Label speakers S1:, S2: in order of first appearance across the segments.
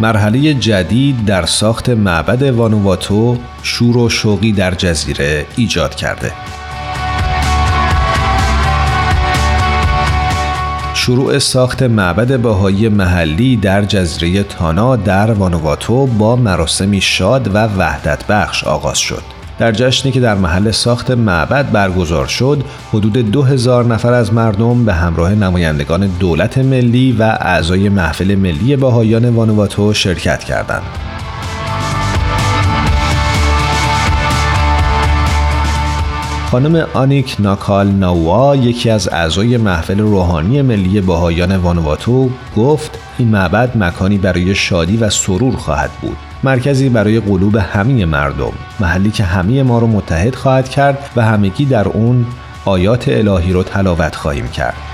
S1: مرحله جدید در ساخت معبد وانوواتو شور و شوقی در جزیره ایجاد کرده. شروع ساخت معبد بهایی محلی در جزیره تانا در وانوواتو با مراسمی شاد و وحدت بخش آغاز شد. در جشنی که در محل ساخت معبد برگزار شد حدود دو هزار نفر از مردم به همراه نمایندگان دولت ملی و اعضای محفل ملی باهایان وانواتو شرکت کردند. خانم آنیک ناکال ناوا یکی از اعضای محفل روحانی ملی باهایان وانواتو گفت این معبد مکانی برای شادی و سرور خواهد بود. مرکزی برای قلوب همه مردم. محلی که همه ما رو متحد خواهد کرد و همگی در اون آیات الهی رو تلاوت خواهیم کرد.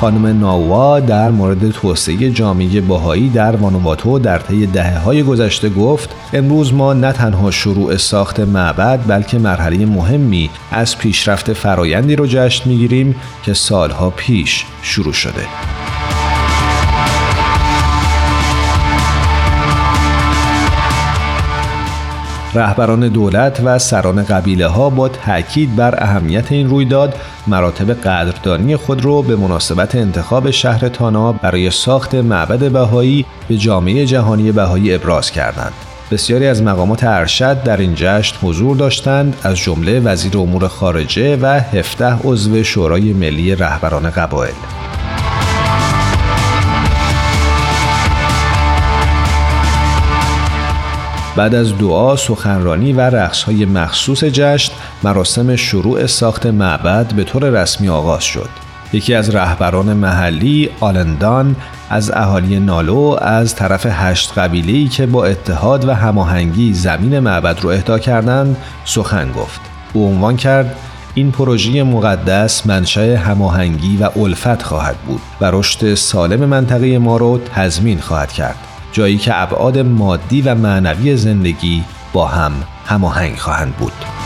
S1: خانم ناوا در مورد توسعه جامعه باهایی در وانواتو در طی دهه های گذشته گفت امروز ما نه تنها شروع ساخت معبد بلکه مرحله مهمی از پیشرفت فرایندی رو جشن می‌گیریم که سالها پیش شروع شده. رهبران دولت و سران قبیله ها با تاکید بر اهمیت این رویداد مراتب قدردانی خود را به مناسبت انتخاب شهر تانا برای ساخت معبد بهایی به جامعه جهانی بهایی ابراز کردند. بسیاری از مقامات ارشد در این جشن حضور داشتند از جمله وزیر امور خارجه و 17 عضو شورای ملی رهبران قبایل. بعد از دعا، سخنرانی و رقصهای مخصوص جشن، مراسم شروع ساخت معبد به طور رسمی آغاز شد. یکی از رهبران محلی آلندان از اهالی نالو از طرف هشت قبیله‌ای که با اتحاد و هماهنگی زمین معبد رو اهدا کردند سخن گفت. او عنوان کرد این پروژه مقدس منشأ هماهنگی و الفت خواهد بود و رشد سالم منطقه ما رو تضمین خواهد کرد. جایی که ابعاد مادی و معنوی زندگی با هم هماهنگ خواهند بود.